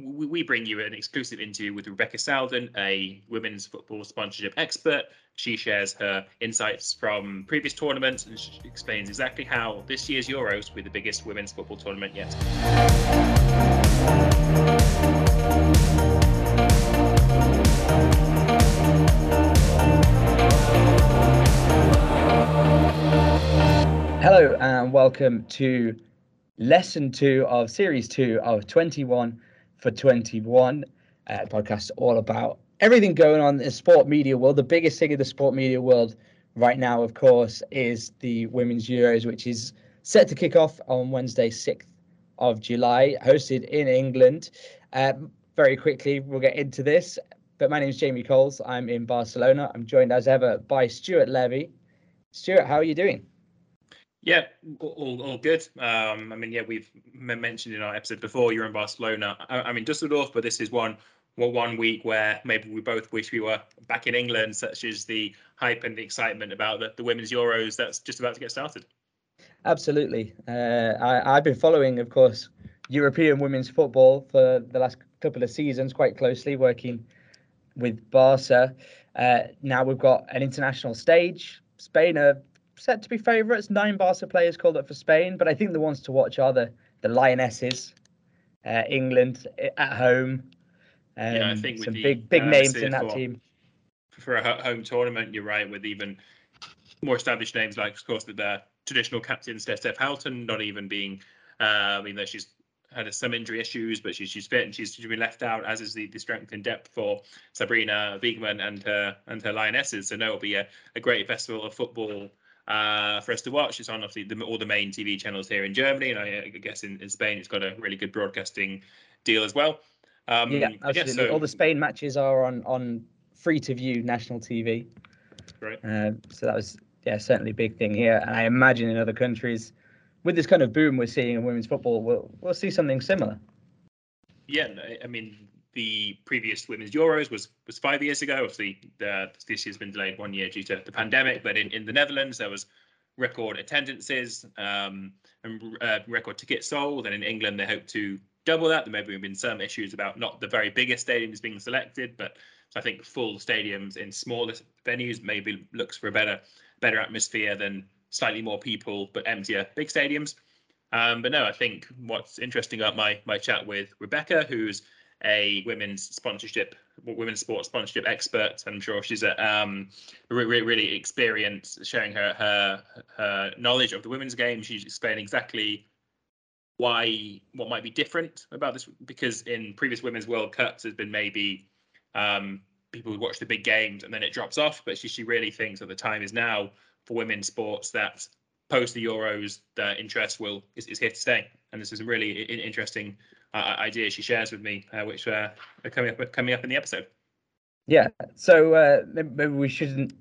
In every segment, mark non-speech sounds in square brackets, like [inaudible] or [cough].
we bring you an exclusive interview with Rebecca Southern, a women's football sponsorship expert. She shares her insights from previous tournaments and she explains exactly how this year's Euros will be the biggest women's football tournament yet. Hello and welcome to lesson two of series two of 21 for 21 uh, podcast all about everything going on in the sport media world. The biggest thing in the sport media world right now, of course, is the Women's Euros, which is set to kick off on Wednesday, 6th of July, hosted in England. Um, very quickly, we'll get into this. But my name is Jamie Coles. I'm in Barcelona. I'm joined as ever by Stuart Levy. Stuart, how are you doing? Yeah, all, all good. Um, I mean, yeah, we've mentioned in our episode before you're in Barcelona. I, I mean, Dusseldorf, but this is one well, one week where maybe we both wish we were back in England, such as the hype and the excitement about the, the women's Euros that's just about to get started. Absolutely. Uh, I, I've been following, of course, European women's football for the last couple of seasons quite closely, working with Barca. Uh, now we've got an international stage. Spain are set to be favourites. Nine Barca players called up for Spain, but I think the ones to watch are the the Lionesses, uh, England at home. Um, yeah, I um, think some big big names in that for, team. For a home tournament, you're right. With even more established names like, of course, the traditional captain Steph Houghton not even being. Uh, I mean, that she's had some injury issues, but she's she's fit and she's, she's been left out, as is the, the strength and depth for Sarina Wiegman and her and her Lionesses. So no, it'll be a, a great festival of football uh, for us to watch. It's on obviously the, all the main TV channels here in Germany, and I, I guess in, in, Spain it's got a really good broadcasting deal as well. Um, yeah, absolutely. So, all the Spain matches are on on free to view national TV. Right. Uh, so that was yeah certainly a big thing here, and I imagine in other countries, with this kind of boom we're seeing in women's football, we'll we'll see something similar. Yeah, I mean the previous women's Euros was was five years ago. Obviously, the, this year's been delayed one year due to the pandemic. But in, in the Netherlands, there was record attendances um, and uh, record tickets sold. And in England, they hope to double that. There may have been some issues about not the very biggest stadiums being selected, but I think full stadiums in smaller venues maybe looks for a better better atmosphere than slightly more people but emptier big stadiums. Um, but no, I think what's interesting about my my chat with Rebecca, who's a women's sponsorship, women's sports sponsorship expert. I'm sure she's a um, really, really experienced, sharing her, her her knowledge of the women's game. She's explaining exactly why what might be different about this because in previous women's World Cups there's been maybe um, people who watch the big games and then it drops off. But she she really thinks that the time is now for women's sports that post the Euros the interest will is, is here to stay. And this is a really interesting uh, ideas she shares with me, uh, which uh, are coming up coming up in the episode. Yeah, so uh, maybe we shouldn't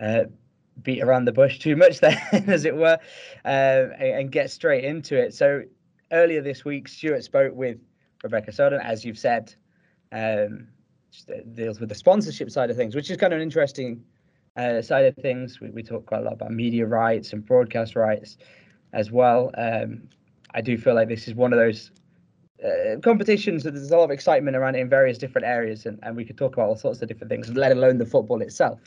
uh, beat around the bush too much [laughs] then, as it were, uh, and, get straight into it. So earlier this week, Stuart spoke with Rebecca Sowden, as you've said, um, deals with the sponsorship side of things, which is kind of an interesting uh, side of things. We, we talk quite a lot about media rights and broadcast rights as well. Um, I do feel like this is one of those uh, competitions there's a lot of excitement around it in various different areas, and, and we could talk about all sorts of different things, let alone the football itself.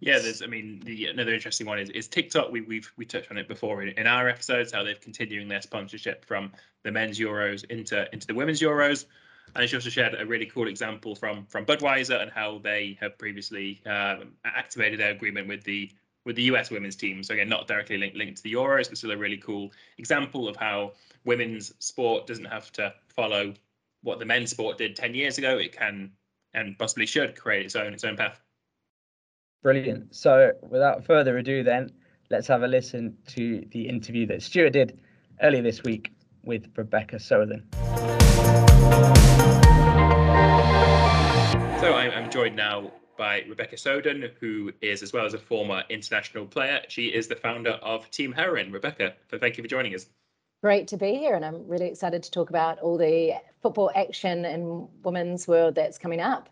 Yeah, there's. I mean, the another interesting one is, is TikTok. We we've we touched on it before in, in our episodes how they're continuing their sponsorship from the men's Euros into into the women's Euros. And she also shared a really cool example from from Budweiser and how they have previously um, activated their agreement with the with the US women's team. So again, not directly linked linked to the Euros, but still a really cool example of how women's sport doesn't have to follow what the men's sport did 10 years ago. It can and possibly should create its own its own path. Brilliant. So without further ado, then let's have a listen to the interview that Stuart did earlier this week with Rebecca Sowden. So I'm joined now by Rebecca Sowden, who is, as well as a former international player, she is the founder of Team Heroine. Rebecca, thank you for joining us. Great to be here, and I'm really excited to talk about all the football action in women's world that's coming up.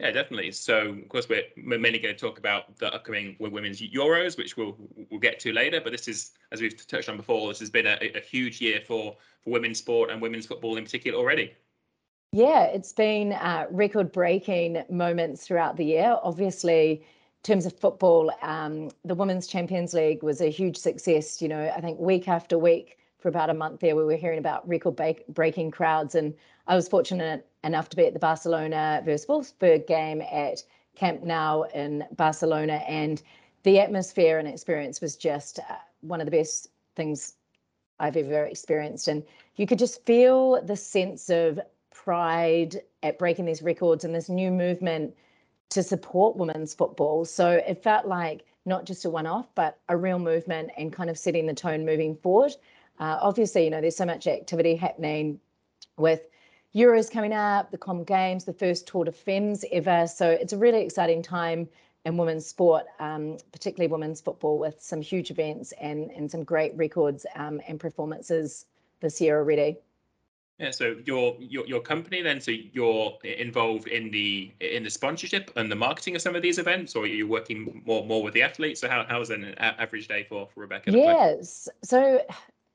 Yeah, definitely. So, of course, we're, mainly going to talk about the upcoming Women's Euros, which we'll we'll get to later. But this is, as we've touched on before, this has been a, a huge year for for women's sport and women's football in particular already. Yeah, it's been uh, record-breaking moments throughout the year. Obviously, in terms of football, um, the Women's Champions League was a huge success. You know, I think week after week for about a month there, we were hearing about record-breaking crowds, and I was fortunate enough to be at the Barcelona versus Wolfsburg game at Camp Nou in Barcelona, and the atmosphere and experience was just uh, one of the best things I've ever experienced. And you could just feel the sense of pride at breaking these records and this new movement to support women's football. So it felt like not just a one off, but a real movement and kind of setting the tone moving forward. Uh, obviously, you know, there's so much activity happening with Euros coming up, the Com Games, the first Tour de Femmes ever. So it's a really exciting time in women's sport, um, particularly women's football, with some huge events and, and some great records um, and performances this year already. Yeah, so your, your your company then, so you're involved in the in the sponsorship and the marketing of some of these events, or you're you working more more with the athletes? So how how's an average day for for Rebecca? Yes, so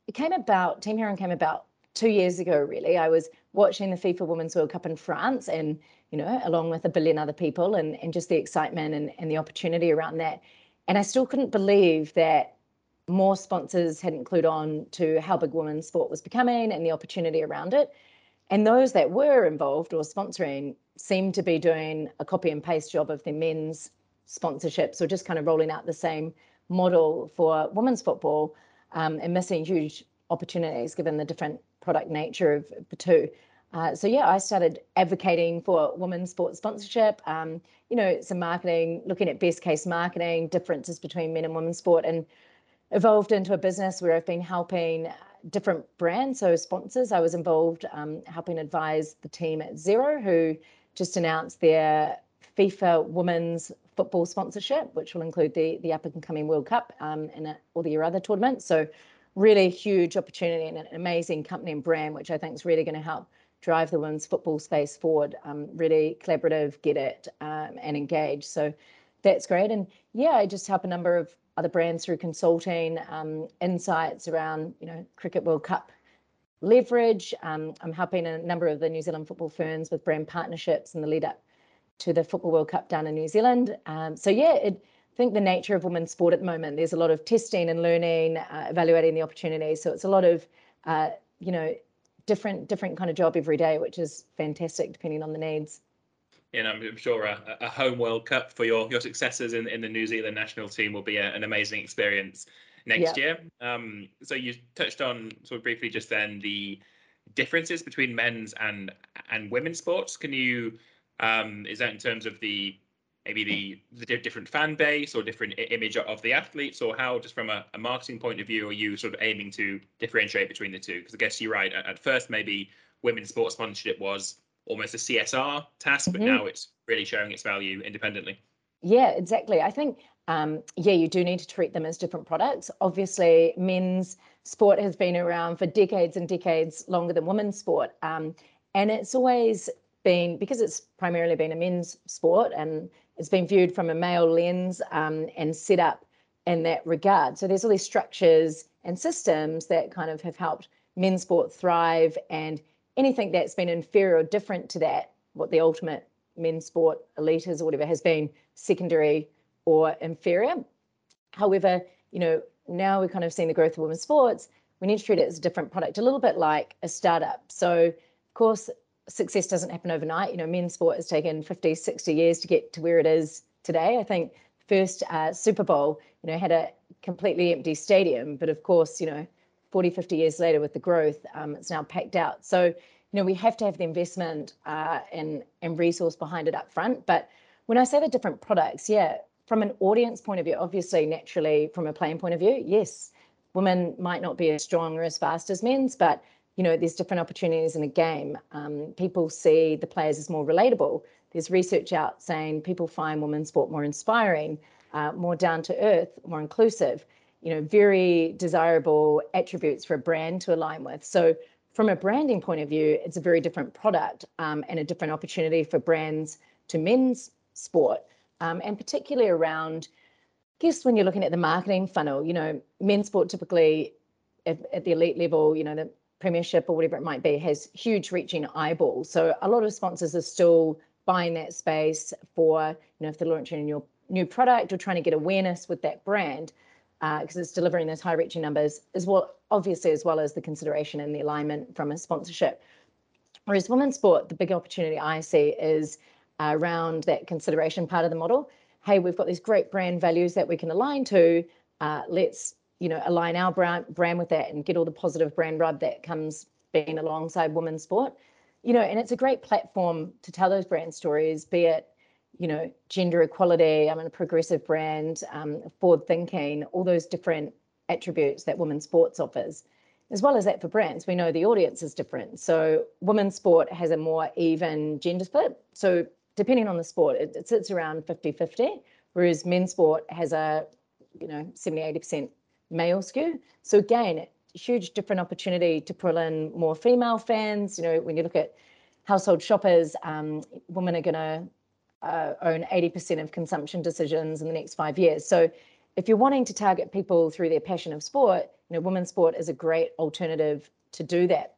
it came about. Team Heroine came about two years ago. Really, I was watching the FIFA Women's World Cup in France, and you know, along with a billion other people, and and just the excitement and and the opportunity around that, and I still couldn't believe that more sponsors hadn't clued on to how big women's sport was becoming and the opportunity around it. And those that were involved or sponsoring seemed to be doing a copy and paste job of their men's sponsorships or just kind of rolling out the same model for women's football um, and missing huge opportunities given the different product nature of the two. Uh, so yeah, I started advocating for women's sports sponsorship. Um, you know, some marketing, looking at best case marketing, differences between men and women's sport, and evolved into a business where I've been helping different brands, so sponsors. I was involved um, helping advise the team at Xero, who just announced their FIFA Women's Football sponsorship, which will include the the up and coming World Cup um, and uh, all the other tournaments. So, really huge opportunity and an amazing company and brand, which I think is really going to help drive the women's football space forward. Um, really collaborative, get it, um, and engage. So, that's great. And yeah, I just help a number of other brands through consulting, um, insights around, you know, Cricket World Cup leverage. Um, I'm helping a number of the New Zealand football firms with brand partnerships in the lead up to the Football World Cup down in New Zealand. Um, so yeah, it, I think the nature of women's sport at the moment, there's a lot of testing and learning, uh, evaluating the opportunities. So it's a lot of, uh, you know, different different kind of job every day, which is fantastic depending on the needs and I'm sure a, a, home World Cup for your your successors in, in the New Zealand national team will be a, an amazing experience next year. Um, so you touched on sort of briefly just then the differences between men's and and women's sports. Can you um, is that in terms of the maybe the the different fan base or different image of the athletes, or how just from a, a marketing point of view are you sort of aiming to differentiate between the two? Because I guess you're right. At, at first, maybe women's sports sponsorship was almost a CSR task, but mm-hmm. now it's really showing its value independently. Yeah, exactly. I think um, yeah, you do need to treat them as different products. Obviously, men's sport has been around for decades and decades longer than women's sport. Um, and it's always been, because it's primarily been a men's sport and it's been viewed from a male lens um, and set up in that regard. So there's all these structures and systems that kind of have helped men's sport thrive and anything that's been inferior or different to that, what the ultimate men's sport elite is or whatever, has been secondary or inferior. However, you know, now we're kind of seeing the growth of women's sports. We need to treat it as a different product, a little bit like a startup. So, of course, success doesn't happen overnight. You know, men's sport has taken 50, 60 years to get to where it is today. I think first uh, Super Bowl, you know, had a completely empty stadium, but of course, you know, 40, 50 years later with the growth, um, it's now packed out. So, you know, we have to have the investment uh, and and resource behind it up front. But when I say the different products, yeah, from an audience point of view, obviously, naturally, from a playing point of view, yes, women might not be as strong or as fast as men's, but you know, there's different opportunities in a game. Um, people see the players as more relatable. There's research out saying people find women's sport more inspiring, uh, more down to earth, more inclusive. You know, very desirable attributes for a brand to align with. So, from a branding point of view, it's a very different product um, and a different opportunity for brands to men's sport um, and particularly around, I guess, when you're looking at the marketing funnel, you know, men's sport typically at, at the elite level, you know, the premiership or whatever it might be, has huge reaching eyeballs. So a lot of sponsors are still buying that space for, you know, if they're launching a new, new product or trying to get awareness with that brand, because uh, it's delivering those high reaching numbers, as well, obviously, as well as the consideration and the alignment from a sponsorship. Whereas women's sport, the big opportunity I see is around that consideration part of the model. Hey, we've got these great brand values that we can align to. Uh, let's you know align our brand brand with that and get all the positive brand rub that comes being alongside women's sport. You know, and it's a great platform to tell those brand stories, be it you know gender equality. I'm a progressive brand, um, forward thinking, all those different attributes that women's sports offers as well as that for brands, we know the audience is different. So women's sport has a more even gender split. So depending on the sport, it, it sits around 50 50, whereas men's sport has a, you know, 70, 80% male skew. So again, huge different opportunity to pull in more female fans. You know, when you look at household shoppers, um, women are going to uh, own 80% of consumption decisions in the next five years. So if you're wanting to target people through their passion of sport, you know, women's sport is a great alternative to do that.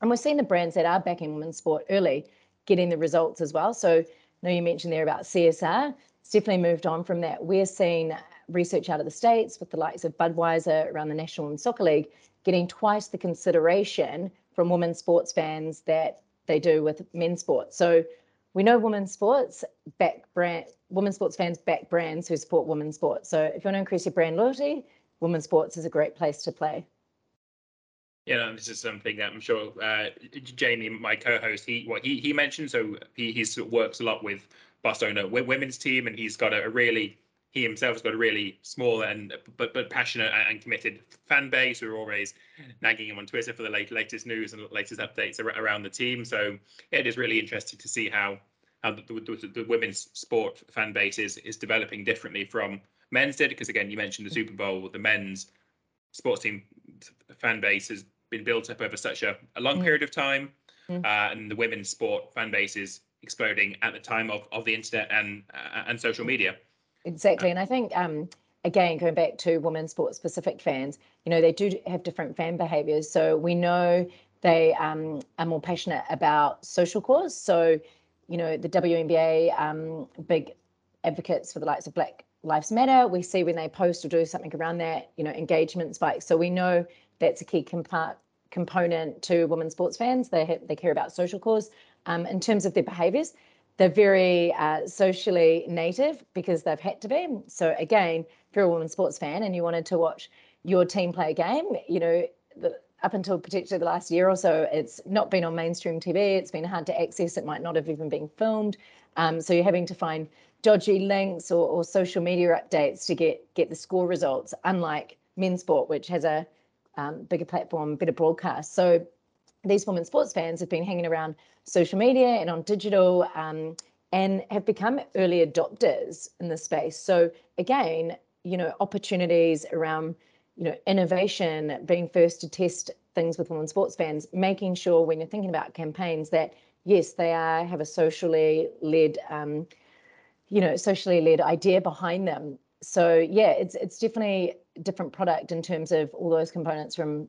And we're seeing the brands that are backing women's sport early getting the results as well. So, I know you mentioned there about CSR. It's definitely moved on from that. We're seeing research out of the States with the likes of Budweiser around the National Women's Soccer League getting twice the consideration from women's sports fans that they do with men's sports. So we know women's sports back brand women's sports fans back brands who support women's sports. So if you want to increase your brand loyalty, women's sports is a great place to play. Yeah, no, this is something that I'm sure uh, Jamie, my co-host, he what he he mentioned. So he he works a lot with Barcelona women's team, and he's got a, a really he himself has got a really small and but but passionate and committed fan base who are always nagging him on Twitter for the late, latest news and latest updates around the team. So it is really interesting to see how how the, the, the women's sport fan base is is developing differently from men's did. Because again, you mentioned the Super Bowl, the men's sports team fan base has been built up over such a, a long mm. period of time, mm. uh, and the women's sport fan base is exploding at the time of, of the internet and uh, and social media. Exactly, and I think um, again going back to women's sports specific fans, you know they do have different fan behaviors. So we know they um, are more passionate about social cause. So you know, the WNBA, um, big advocates for the likes of Black Lives Matter. We see when they post or do something around that, you know, engagement spikes. So we know that's a key component to women's sports fans. They have, they care about social cause. Um, in terms of their behaviours, they're very uh, socially native because they've had to be. So again, if you're a women's sports fan and you wanted to watch your team play a game, you know, the, up until particularly the last year or so, it's not been on mainstream TV. It's been hard to access. It might not have even been filmed. Um, so you're having to find dodgy links or, or social media updates to get get the score results. Unlike men's sport, which has a um, bigger platform, better broadcast. So these women sports fans have been hanging around social media and on digital, um, and have become early adopters in the space. So again, you know, opportunities around, you know, innovation, being first to test things with women sports fans, making sure when you're thinking about campaigns that yes, they are have a socially led, um, you know, socially led idea behind them. So yeah, it's it's definitely different product in terms of all those components from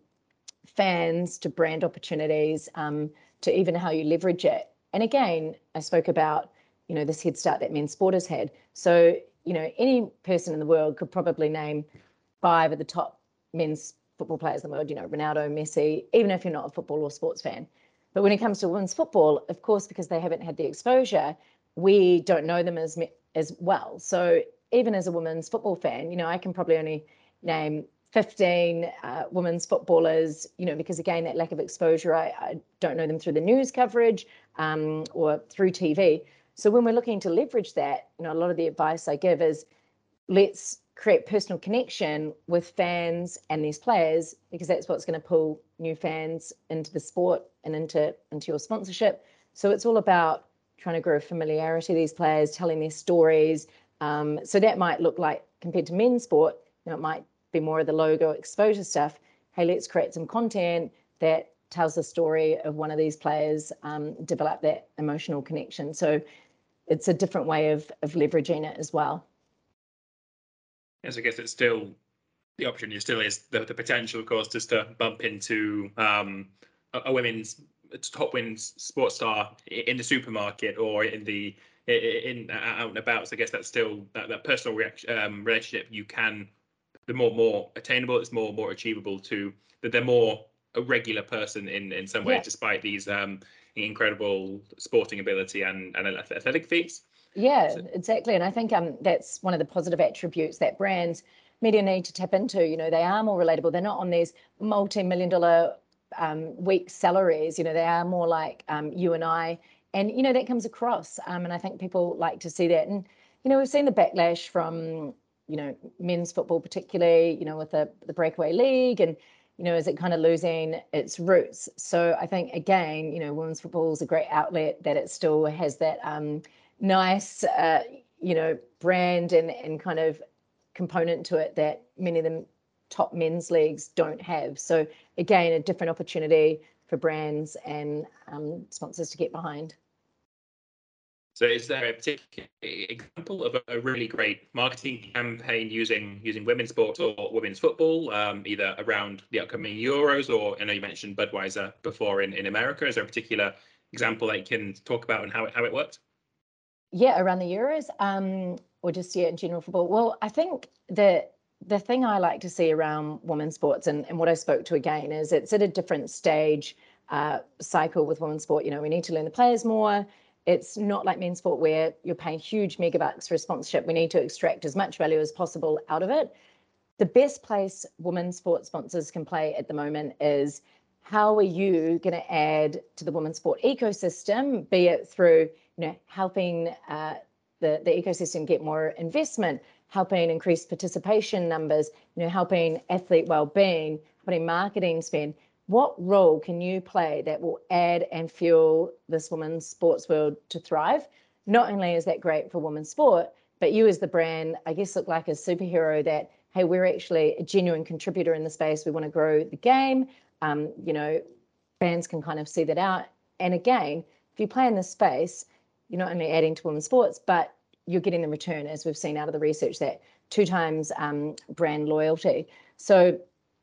fans to brand opportunities um, to even how you leverage it. And again, I spoke about you know this head start that men's sport has had. So you know any person in the world could probably name five of the top men's football players in the world. You know Ronaldo, Messi, even if you're not a football or sports fan. But when it comes to women's football, of course, because they haven't had the exposure, we don't know them as as well. So even as a women's football fan, you know, I can probably only name 15 uh, women's footballers, you know, because again, that lack of exposure, I, I don't know them through the news coverage um, or through TV. So when we're looking to leverage that, you know, a lot of the advice I give is let's create personal connection with fans and these players because that's what's going to pull new fans into the sport and into into your sponsorship. So it's all about trying to grow familiarity these players, telling their stories. Um, so that might look like compared to men's sport, you know, it might be more of the logo exposure stuff. Hey, let's create some content that tells the story of one of these players, um, develop that emotional connection. So it's a different way of of leveraging it as well. Yes, I guess it's still the opportunity still is the, the potential, of course, just to bump into um, a, a, women's top women's sports star in the supermarket or in the in, in out and about. So I guess that's still that, that personal reaction, um, relationship you can the more more attainable, it's more more achievable to that they're more a regular person in in some way, yeah. despite these um, incredible sporting ability and, and athletic feats. Yeah, so. exactly. And I think um, that's one of the positive attributes that brands media need to tap into. You know, they are more relatable. They're not on these multi-million dollar um, week salaries. You know, they are more like um, you and I. And, you know, that comes across. Um, and I think people like to see that. And, you know, we've seen the backlash from, you know, men's football, particularly, you know, with the, the breakaway league and, you know, is it kind of losing its roots? So I think again, you know, women's football is a great outlet that it still has that um, nice, uh, you know, brand and and kind of component to it that many of the top men's leagues don't have. So again, a different opportunity for brands and um, sponsors to get behind. So, is there a particular example of a, really great marketing campaign using using women's sports or women's football, um, either around the upcoming Euros or I know you mentioned Budweiser before in, in America? Is there a particular example that you can talk about and how it how it worked? Yeah, around the Euros, um, or just yeah, in general football. Well, I think the the thing I like to see around women's sports and, and what I spoke to again is it's at a different stage uh, cycle with women's sport. You know, we need to learn the players more it's not like men's sport where you're paying huge megabucks for a sponsorship. We need to extract as much value as possible out of it. The best place women's sports sponsors can play at the moment is how are you going to add to the women's sport ecosystem, be it through you know helping uh, the, the ecosystem get more investment, helping increase participation numbers, you know, helping athlete well-being, putting marketing spend what role can you play that will add and fuel this women's sports world to thrive? Not only is that great for women's sport, but you as the brand, I guess, look like a superhero that, hey, we're actually a genuine contributor in the space. We want to grow the game. Um, you know, fans can kind of see that out. And again, if you play in this space, you're not only adding to women's sports, but you're getting the return, as we've seen out of the research, that two times um, brand loyalty. So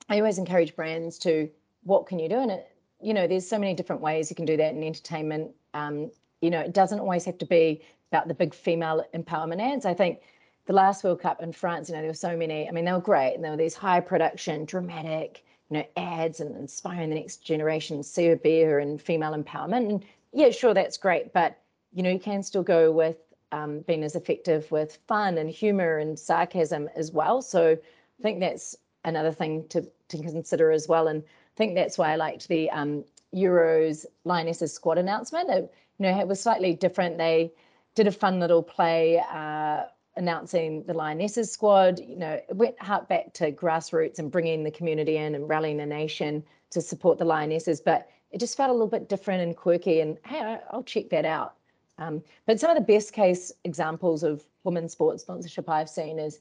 I always encourage brands to what can you do? And it, you know, there's so many different ways you can do that in entertainment. Um, you know, it doesn't always have to be about the big female empowerment ads. I think the last World Cup in France, you know, there were so many. I mean, they were great, and there were these high production, dramatic, you know, ads and inspiring the next generation, Serbia and female empowerment. And yeah, sure, that's great, but you know, you can still go with um, being as effective with fun and humor and sarcasm as well. So I think that's another thing to to consider as well. And think that's why I liked the um, Euros Lionesses squad announcement. It, you know, it was slightly different. They did a fun little play uh, announcing the Lionesses squad. You know, it went hard back to grassroots and bringing the community in and rallying the nation to support the Lionesses. But it just felt a little bit different and quirky. And hey, I'll check that out. Um, but some of the best case examples of women's sports sponsorship I've seen is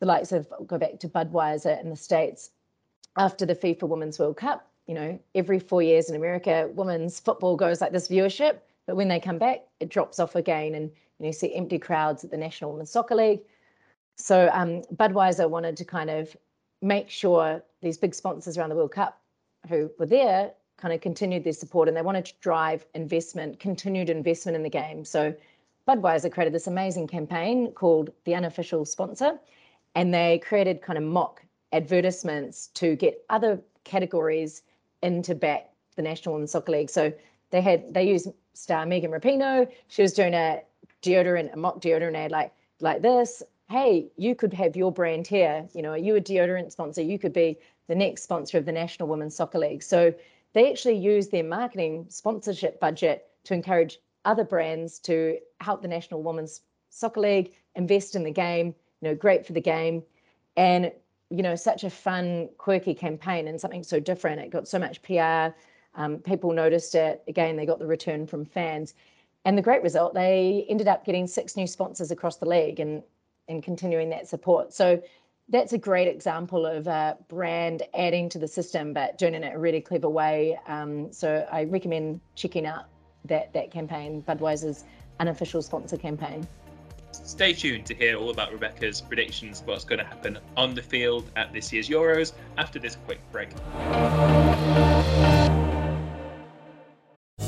the likes of go back to Budweiser in the States after the FIFA Women's World Cup. You know, every four years in America, women's football goes like this viewership, but when they come back, it drops off again, and you, know, see empty crowds at the National Women's Soccer League. So um, Budweiser wanted to kind of make sure these big sponsors around the World Cup who were there kind of continued their support and they wanted to drive investment, continued investment in the game. So Budweiser created this amazing campaign called the unofficial sponsor, and they created kind of mock advertisements to get other categories into back the National Women's Soccer League. So they had they used star Megan Rapinoe. She was doing a deodorant, a mock deodorant ad like like this. Hey, you could have your brand here. You know, are you a deodorant sponsor? You could be the next sponsor of the National Women's Soccer League. So they actually use their marketing sponsorship budget to encourage other brands to help the National Women's Soccer League invest in the game. You know, great for the game, and you know, such a fun, quirky campaign and something so different. It got so much PR. Um, people noticed it. Again, they got the return from fans, and the great result. They ended up getting six new sponsors across the league and and continuing that support. So that's a great example of a brand adding to the system, but doing it in a really clever way. Um, so I recommend checking out that that campaign, Budweiser's unofficial sponsor campaign. Stay tuned to hear all about Rebecca's predictions, what's going to happen on the field at this year's Euros after this quick break.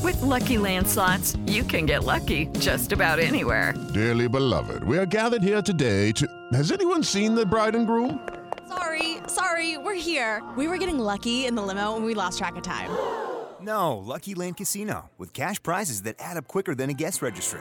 With lucky landslots, you can get lucky just about anywhere. Dearly beloved, we are gathered here today to. Has anyone seen the bride and groom? Sorry, sorry, we're here. We were getting lucky in the limo and we lost track of time. No, Lucky Land Casino, with cash prizes that add up quicker than a guest registry.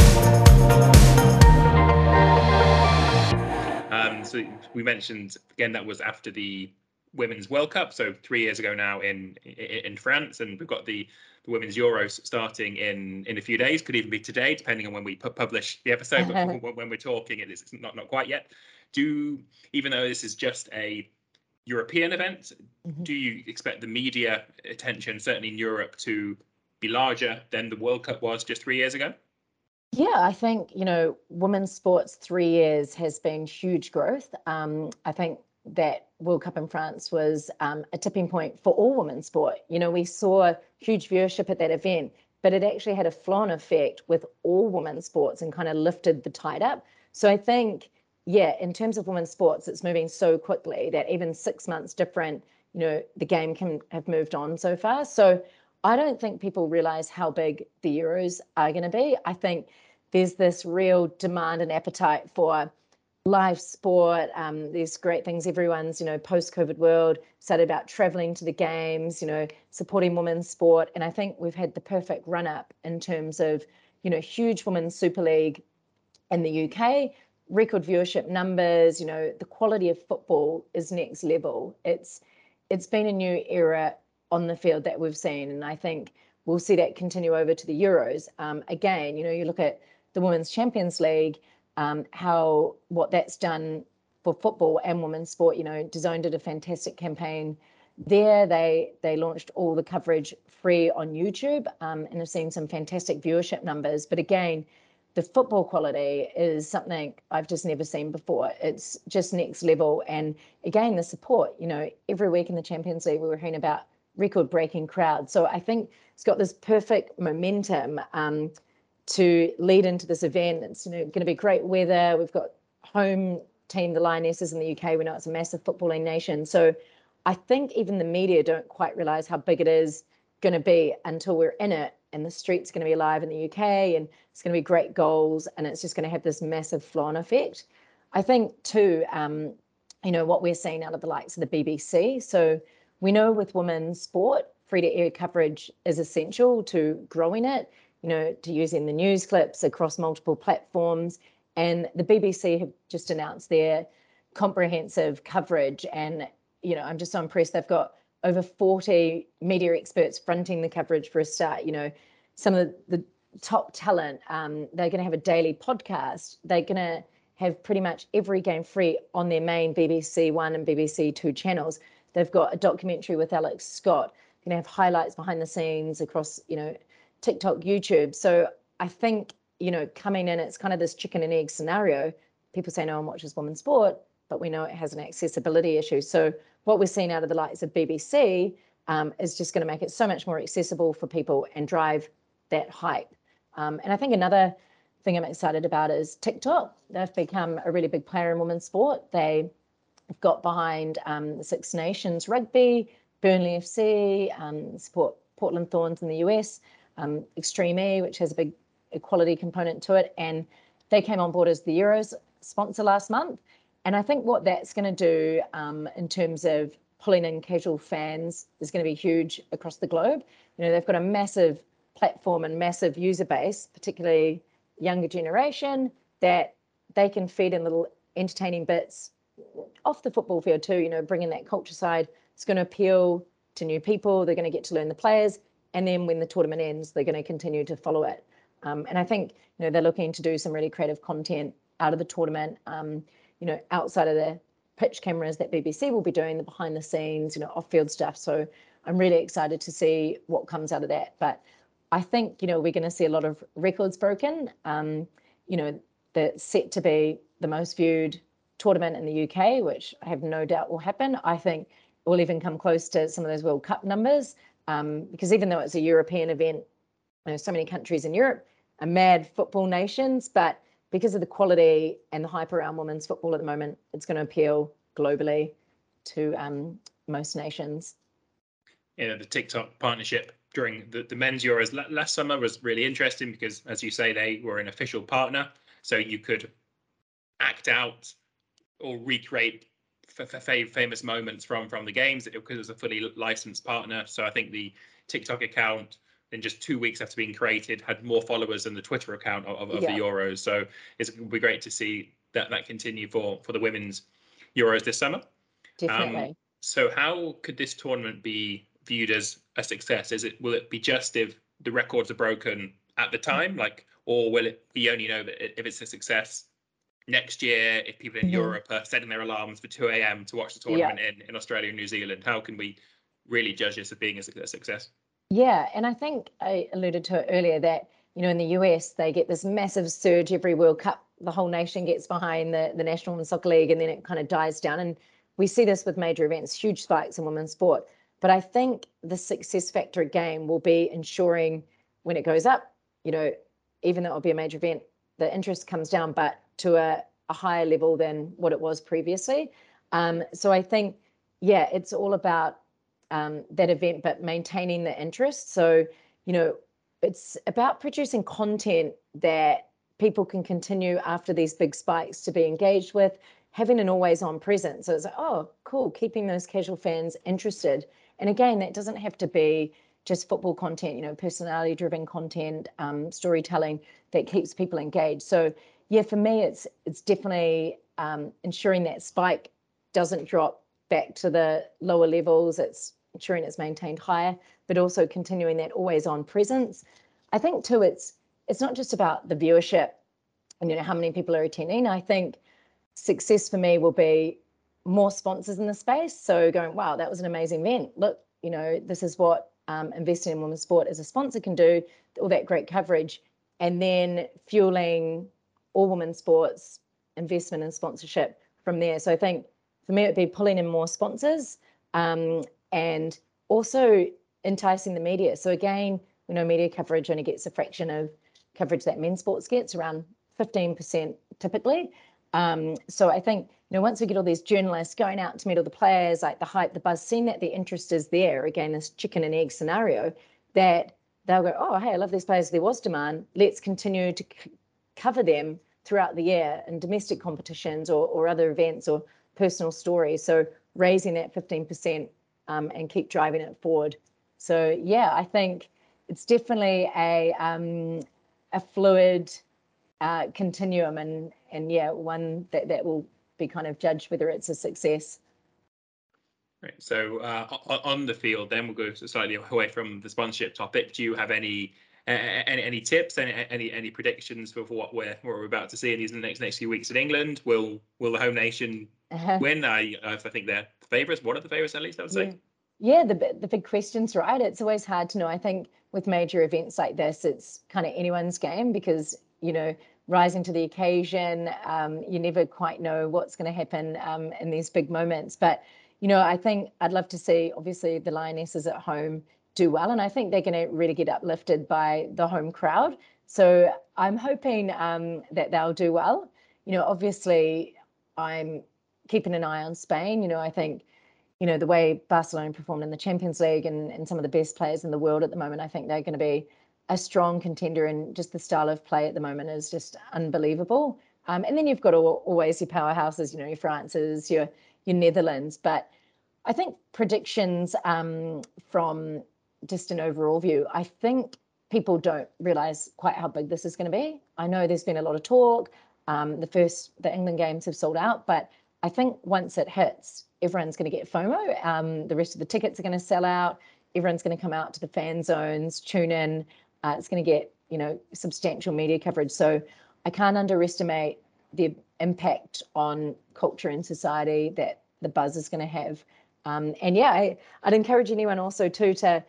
Um, so we mentioned again that was after the Women's World Cup, so three years ago now in in France, and we've got the, the Women's Euros starting in in a few days. Could even be today, depending on when we publish the episode. but [laughs] when we're talking, it's not not quite yet. Do even though this is just a European event, mm-hmm. do you expect the media attention, certainly in Europe, to be larger than the World Cup was just three years ago? Yeah, I think, you know, women's sports three years has been huge growth. Um, I think that World Cup in France was um, a tipping point for all women's sport. You know, we saw huge viewership at that event, but it actually had a flow on effect with all women's sports and kind of lifted the tide up. So I think, yeah, in terms of women's sports, it's moving so quickly that even six months different, you know, the game can have moved on so far. So I don't think people realize how big the Euros are going to be. I think there's this real demand and appetite for live sport. Um, there's great things. Everyone's, you know, post-COVID world excited about traveling to the games, you know, supporting women's sport. And I think we've had the perfect run up in terms of, you know, huge women's Super League in the UK, record viewership numbers, you know, the quality of football is next level. It's it's been a new era on the field that we've seen. And I think we'll see that continue over to the Euros. Um, again, you know, you look at the Women's Champions League, um, how what that's done for football and women's sport. You know, DAZN did a fantastic campaign there they they launched all the coverage free on YouTube um, and have seen some fantastic viewership numbers. But again, the football quality is something I've just never seen before. It's just next level. And again, the support, you know, every week in the Champions League, we were hearing about record breaking crowds. So I think it's got this perfect momentum um, to lead into this event. It's you know, going to be great weather. We've got home team, the Lionesses in the UK. We know it's a massive footballing nation. So I think even the media don't quite realize how big it is going to be until we're in it and the street's going to be alive in the UK and it's going to be great goals and it's just going to have this massive flow-on effect. I think too, um, you know, what we're seeing out of the likes of the BBC. So we know with women's sport, free to air coverage is essential to growing it, you know, to using the news clips across multiple platforms. And the BBC have just announced their comprehensive coverage. And, you know, I'm just so impressed. They've got over 40 media experts fronting the coverage for a start. You know, some of the top talent, um, they're going to have a daily podcast. They're going to have pretty much every game free on their main BBC One and BBC Two channels. They've got a documentary with Alex Scott. Going to have highlights behind the scenes across, you know, TikTok, YouTube. So I think, you know, coming in, it's kind of this chicken and egg scenario. People say no one watches women's sport, but we know it has an accessibility issue. So what we're seeing out of the likes of BBC um, is just going to make it so much more accessible for people and drive that hype. Um, and I think another thing I'm excited about is TikTok. They've become a really big player in women's sport. They got behind um, the Six Nations rugby, Burnley FC, um, support Portland Thorns in the US, um, Extreme E, which has a big equality component to it. And they came on board as the Euros sponsor last month. And I think what that's going to do um, in terms of pulling in casual fans is going to be huge across the globe. You know, they've got a massive platform and massive user base, particularly younger generation, that they can feed in little entertaining bits off the football field too. You know, bringing that culture side. It's going to appeal to new people. They're going to get to learn the players, and then when the tournament ends, they're going to continue to follow it. Um, and I think you know they're looking to do some really creative content out of the tournament. Um, you know, outside of the pitch cameras that BBC will be doing, the behind the scenes, you know, off field stuff. So I'm really excited to see what comes out of that. But I think, you know, we're going to see a lot of records broken. Um, you know, the set to be the most viewed tournament in the UK, which I have no doubt will happen. I think will even come close to some of those World Cup numbers. Um, because even though it's a European event, you know, so many countries in Europe are mad football nations, but because of the quality and the hype around women's football at the moment, it's going to appeal globally to um, most nations. Yeah, the TikTok partnership during the, the men's Euros last summer was really interesting because, as you say, they were an official partner. So you could act out or recreate f- f- famous moments from from the games because it was a fully licensed partner. So I think the TikTok account in just two weeks after being created had more followers than the Twitter account of, of yeah. the Euros. So it's it be great to see that that continue for for the women's Euros this summer. Definitely. Um, so how could this tournament be viewed as a success? Is it will it be just if the records are broken at the time, like, or will it? We only know that if it's a success next year if people in mm-hmm. Europe are setting their alarms for 2 a.m. to watch the tournament yeah. in, in Australia and New Zealand? How can we really judge this as being a success? Yeah, and I think I alluded to it earlier that you know in the US they get this massive surge every World Cup. The whole nation gets behind the the National Women's Soccer League, and then it kind of dies down. And we see this with major events, huge spikes in women's sport. But I think the success factor again will be ensuring when it goes up, you know, even though it'll be a major event, the interest comes down, but to a, a higher level than what it was previously. Um, so I think, yeah, it's all about um, that event, but maintaining the interest. So, you know, it's about producing content that people can continue after these big spikes to be engaged with, having an always on presence. So it's like, oh, cool, keeping those casual fans interested. And again, that doesn't have to be just football content, you know, personality driven content, um, storytelling that keeps people engaged. So yeah, for me, it's it's definitely um, ensuring that spike doesn't drop back to the lower levels. It's ensuring it's maintained higher, but also continuing that always on presence. I think too, it's it's not just about the viewership and you know how many people are attending. I think success for me will be more sponsors in the space. So going, wow, that was an amazing event. Look, you know, this is what um, investing in women's sport as a sponsor can do, all that great coverage, and then fueling all women's sports investment and sponsorship from there. So I think for me, it'd be pulling in more sponsors um, and also enticing the media. So again, we know media coverage only gets a fraction of coverage that men's sports gets, around 15% typically. Um, so I think you know once we get all these journalists going out to meet all the players, like the hype, the buzz, seeing that the interest is there, again this chicken and egg scenario, that they'll go, oh hey, I love these players. There was demand. Let's continue to cover them throughout the year in domestic competitions or, or other events or personal stories. So raising that 15% um, and keep driving it forward. So yeah, I think it's definitely a um, a fluid uh, continuum and and yeah, one that that will be kind of judged whether it's a success. Right. So uh, on the field, then we'll go slightly away from the sponsorship topic. Do you have any any, any tips, any, any any predictions for, for what we're what we're about to see in these next next few weeks in England? Will will the home nation uh-huh. win? I I think they're the favourites. One of the favourites, at least, I would say. Yeah. yeah, the the big questions, right? It's always hard to know. I think with major events like this, it's kind of anyone's game because you know rising to the occasion. Um, you never quite know what's going to happen um, in these big moments. But, you know, I think I'd love to see, obviously, the Lionesses at home do well. And I think they're going to really get uplifted by the home crowd. So I'm hoping um, that they'll do well. You know, obviously, I'm keeping an eye on Spain. You know, I think, you know, the way Barcelona performed in the Champions League and, and some of the best players in the world at the moment, I think they're going to be a strong contender and just the style of play at the moment is just unbelievable. Um, and then you've got all, always your powerhouses, you know, your France's, your your Netherlands. But I think predictions um, from just an overall view, I think people don't realize quite how big this is going to be. I know there's been a lot of talk. Um, the first, the England games have sold out, but I think once it hits, everyone's going to get FOMO. Um, the rest of the tickets are going to sell out. Everyone's going to come out to the fan zones, tune in. Uh, it's going to get you know substantial media coverage. So I can't underestimate the impact on culture and society that the buzz is going to have. Um, and yeah, I, would encourage anyone also too to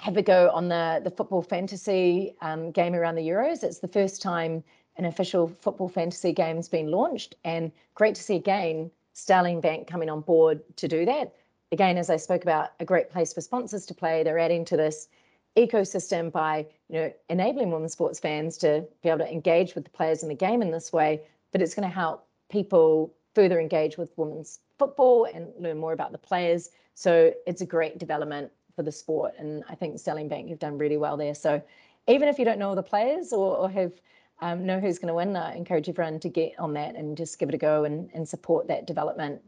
have a go on the the football fantasy um, game around the Euros. It's the first time an official football fantasy game's been launched, and great to see again Starling Bank coming on board to do that. Again, as I spoke about, a great place for sponsors to play. They're adding to this ecosystem by you know enabling women's sports fans to be able to engage with the players in the game in this way but it's going to help people further engage with women's football and learn more about the players so it's a great development for the sport and i think Starling Bank have done really well there so even if you don't know all the players or, or have um, know who's going to win i encourage everyone to get on that and just give it a go and, and support that development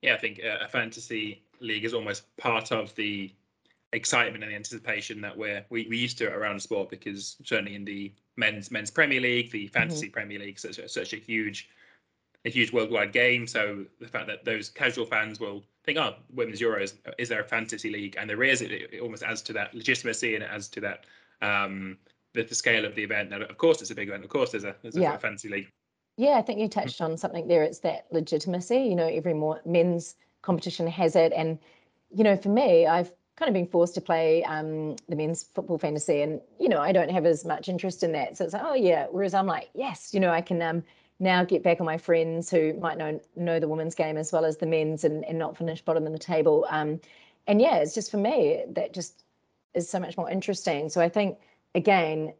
yeah i think uh, a fantasy league is almost part of the excitement and the anticipation that we're we, we used to around sport because certainly in the men's men's Premier League, the mm-hmm. fantasy mm-hmm. Premier League, such such a huge a huge worldwide game. So the fact that those casual fans will think, oh, women's Euros, is there a fantasy league? And there is. It, it almost adds to that legitimacy and it adds to that um, the, the scale of the event. Now, of course, it's a big event. Of course, there's a there's a fantasy league. Yeah, I think you touched on something there. It's that legitimacy. You know, every more men's competition has it, and you know, for me, I've kind of been forced to play um, the men's football fantasy, and you know I don't have as much interest in that. So it's like, oh yeah. Whereas I'm like, yes, you know, I can um, now get back on my friends who might know know the women's game as well as the men's, and, and not finish bottom of the table. Um, and yeah, it's just for me that just is so much more interesting. So I think again,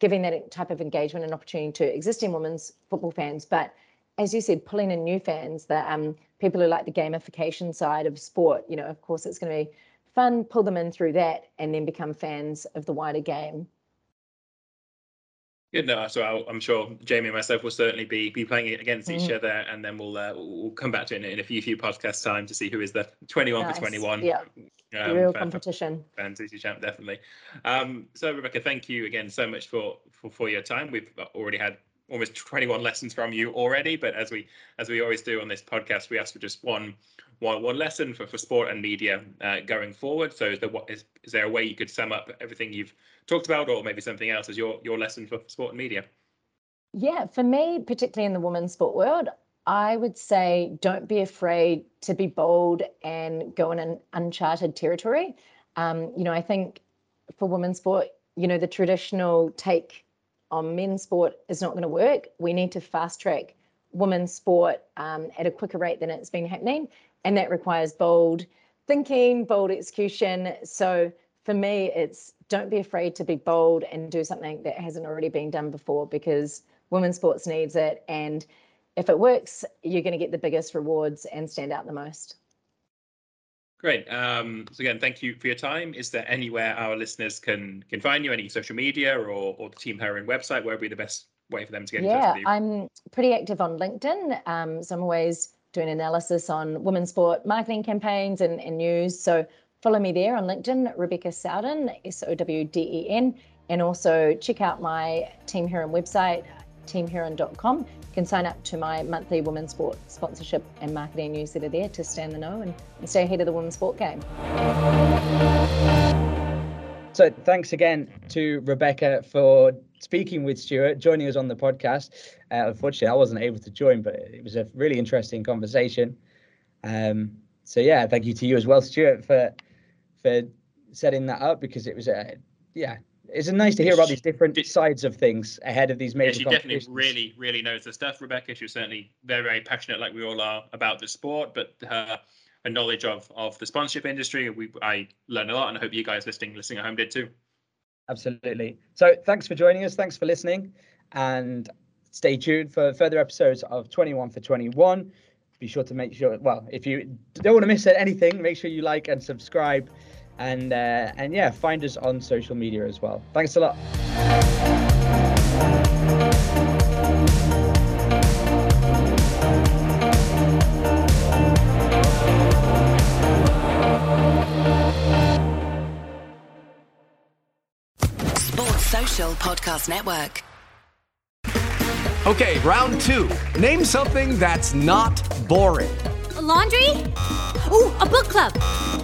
giving that type of engagement and opportunity to existing women's football fans, but as you said, pulling in new fans, the um, people who like the gamification side of sport. You know, of course, it's going to be fun, pull them in through that, and then become fans of the wider game. Good. No, so i am sure Jamie and myself will certainly be be playing it against mm. each other, and then we'll uh, we'll come back to it in, in, a few few podcast time to see who is the 21 nice. for 21. Yeah, um, real competition. Fantasy champ, definitely. Um, so Rebecca, thank you again so much for, for for your time. We've already had almost 21 lessons from you already, but as we as we always do on this podcast, we ask for just one one, one lesson for, for sport and media uh, going forward. So is there what is is there a way you could sum up everything you've talked about, or maybe something else as your your lesson for sport and media? Yeah, for me, particularly in the women's sport world, I would say don't be afraid to be bold and go in an uncharted territory. Um, you know, I think for women's sport, you know, the traditional take on men's sport is not going to work. We need to fast track women's sport um, at a quicker rate than it's been happening. And that requires bold thinking, bold execution. So for me, it's don't be afraid to be bold and do something that hasn't already been done before because women's sports needs it. And if it works, you're going to get the biggest rewards and stand out the most. Great. Um, so again, thank you for your time. Is there anywhere our listeners can can find you? Any social media or or the Team Heroine website? Where would be the best way for them to get in touch Yeah, with you? I'm pretty active on LinkedIn. Um, so I'm always doing analysis on women's sport marketing campaigns and, and news. So follow me there on LinkedIn, Rebecca Sowden, S O W D E N. And also check out my Team Heroine website, teamheroine.com. You can sign up to my monthly women's sport sponsorship and marketing newsletter there to stay in the know and, and stay ahead of the women's sport game. So thanks again to Rebecca for speaking with Stuart, joining us on the podcast. Uh, unfortunately, I wasn't able to join, but it was a really interesting conversation. Um, so yeah, thank you to you as well, Stuart, for for setting that up because it was a yeah, it's nice to hear about these different sides of things ahead of these major. Yeah, she definitely really, really knows the stuff, Rebecca. She's certainly very, very passionate, like we all are, about the sport. But her, her knowledge of of the sponsorship industry, we I learned a lot, and I hope you guys listening listening at home did too. Absolutely. So thanks for joining us. Thanks for listening. And stay tuned for further episodes of 21 for 21. Be sure to make sure, well, if you don't want to miss anything, make sure you like and subscribe. And uh, and yeah, find us on social media as well. Thanks a lot. Sports Social Podcast Network. Okay, round two. Name something that's not boring. A laundry? Ooh, a book club.